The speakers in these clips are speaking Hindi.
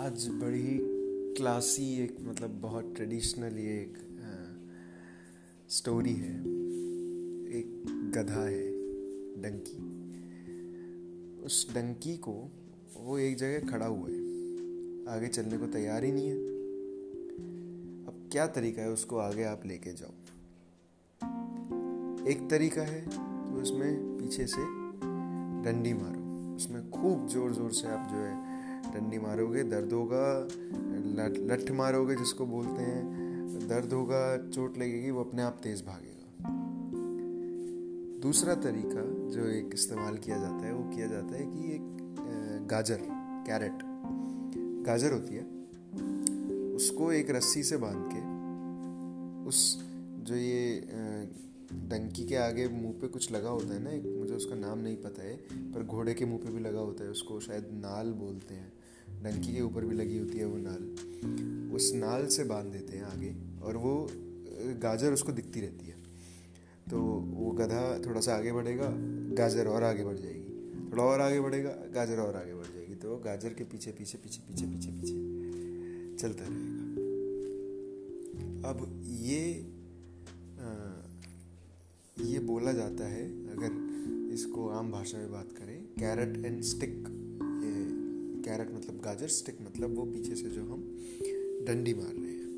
आज बड़ी क्लासी एक मतलब बहुत ट्रेडिशनल ये एक स्टोरी है। एक गधा है, डंकी। उस डंकी को वो एक जगह खड़ा हुआ है। आगे चलने को तैयार ही नहीं है। अब क्या तरीका है उसको आगे आप लेके जाओ? एक तरीका है तो उसमें पीछे से डंडी मारो। उसमें खूब ज़ोर ज़ोर से आप जो है डंडी मारोगे, दर्द होगा, लठ मारोगे जिसको बोलते हैं, दर्द होगा, चोट लगेगी, वो अपने आप तेज भागेगा। दूसरा तरीका जो एक इस्तेमाल किया जाता है, वो किया जाता है कि एक गाजर, कैरेट, गाजर होती है, उसको एक रस्सी से बाँध के, उस जो ये डंकी के आगे मुँह पे कुछ लगा होता है ना मुझे उसका नाम नहीं पता है, पर घोड़े के मुँह पे भी लगा होता है, उसको शायद नाल बोलते हैं। डंकी के ऊपर भी लगी होती है वो नाल। उस नाल से बाँध देते हैं आगे और वो गाजर उसको दिखती रहती है। तो वो गधा थोड़ा सा आगे बढ़ेगा गाजर और आगे बढ़ जाएगी। थोड़ा और आगे बढ़ेगा गाजर और आगे बढ़ जाएगी। तो गाजर के पीछे पीछे पीछे पीछे पीछे पीछे चलता रहेगा। अब ये आ, ये बोला जाता है अगर इसको आम भाषा में बात करें कैरेट एंड स्टिक कैरेट मतलब गाजर, स्टिक मतलब वो पीछे से जो हम डंडी मार रहे हैं।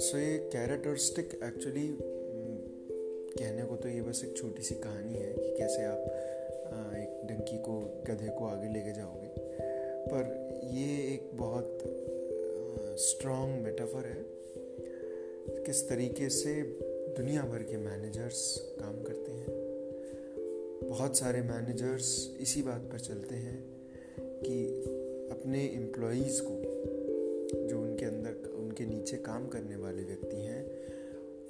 सो ये कैरेट और स्टिक एक्चुअली कहने को तो ये बस एक छोटी सी कहानी है कि कैसे आप एक डंकी को, गधे को आगे लेके जाओगे। पर ये एक बहुत स्ट्रॉन्ग मेटाफर है। किस तरीके से दुनिया भर के मैनेजर्स काम करते हैं। बहुत सारे मैनेजर्स इसी बात पर चलते हैं कि अपने एम्प्लॉयज़ को, जो उनके अंदर, उनके नीचे काम करने वाले व्यक्ति हैं,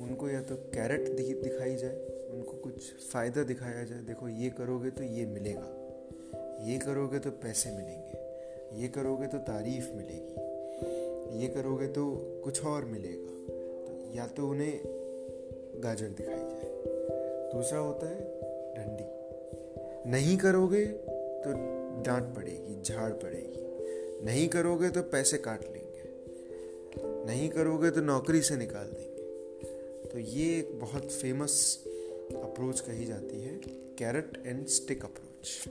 उनको या तो कैरेट दिखाई जाए, उनको कुछ फ़ायदा दिखाया जाए, देखो ये करोगे तो ये मिलेगा, ये करोगे तो पैसे मिलेंगे, ये करोगे तो तारीफ़ मिलेगी, ये करोगे तो कुछ और मिलेगा। या तो उन्हें गाजर दिखाई जाए। दूसरा होता है डंडी। नहीं करोगे तो डांट पड़ेगी, झाड़ पड़ेगी। नहीं करोगे तो पैसे काट लेंगे। नहीं करोगे तो नौकरी से निकाल देंगे। तो ये एक बहुत फ़ेमस अप्रोच कही जाती है कैरेट एंड स्टिक अप्रोच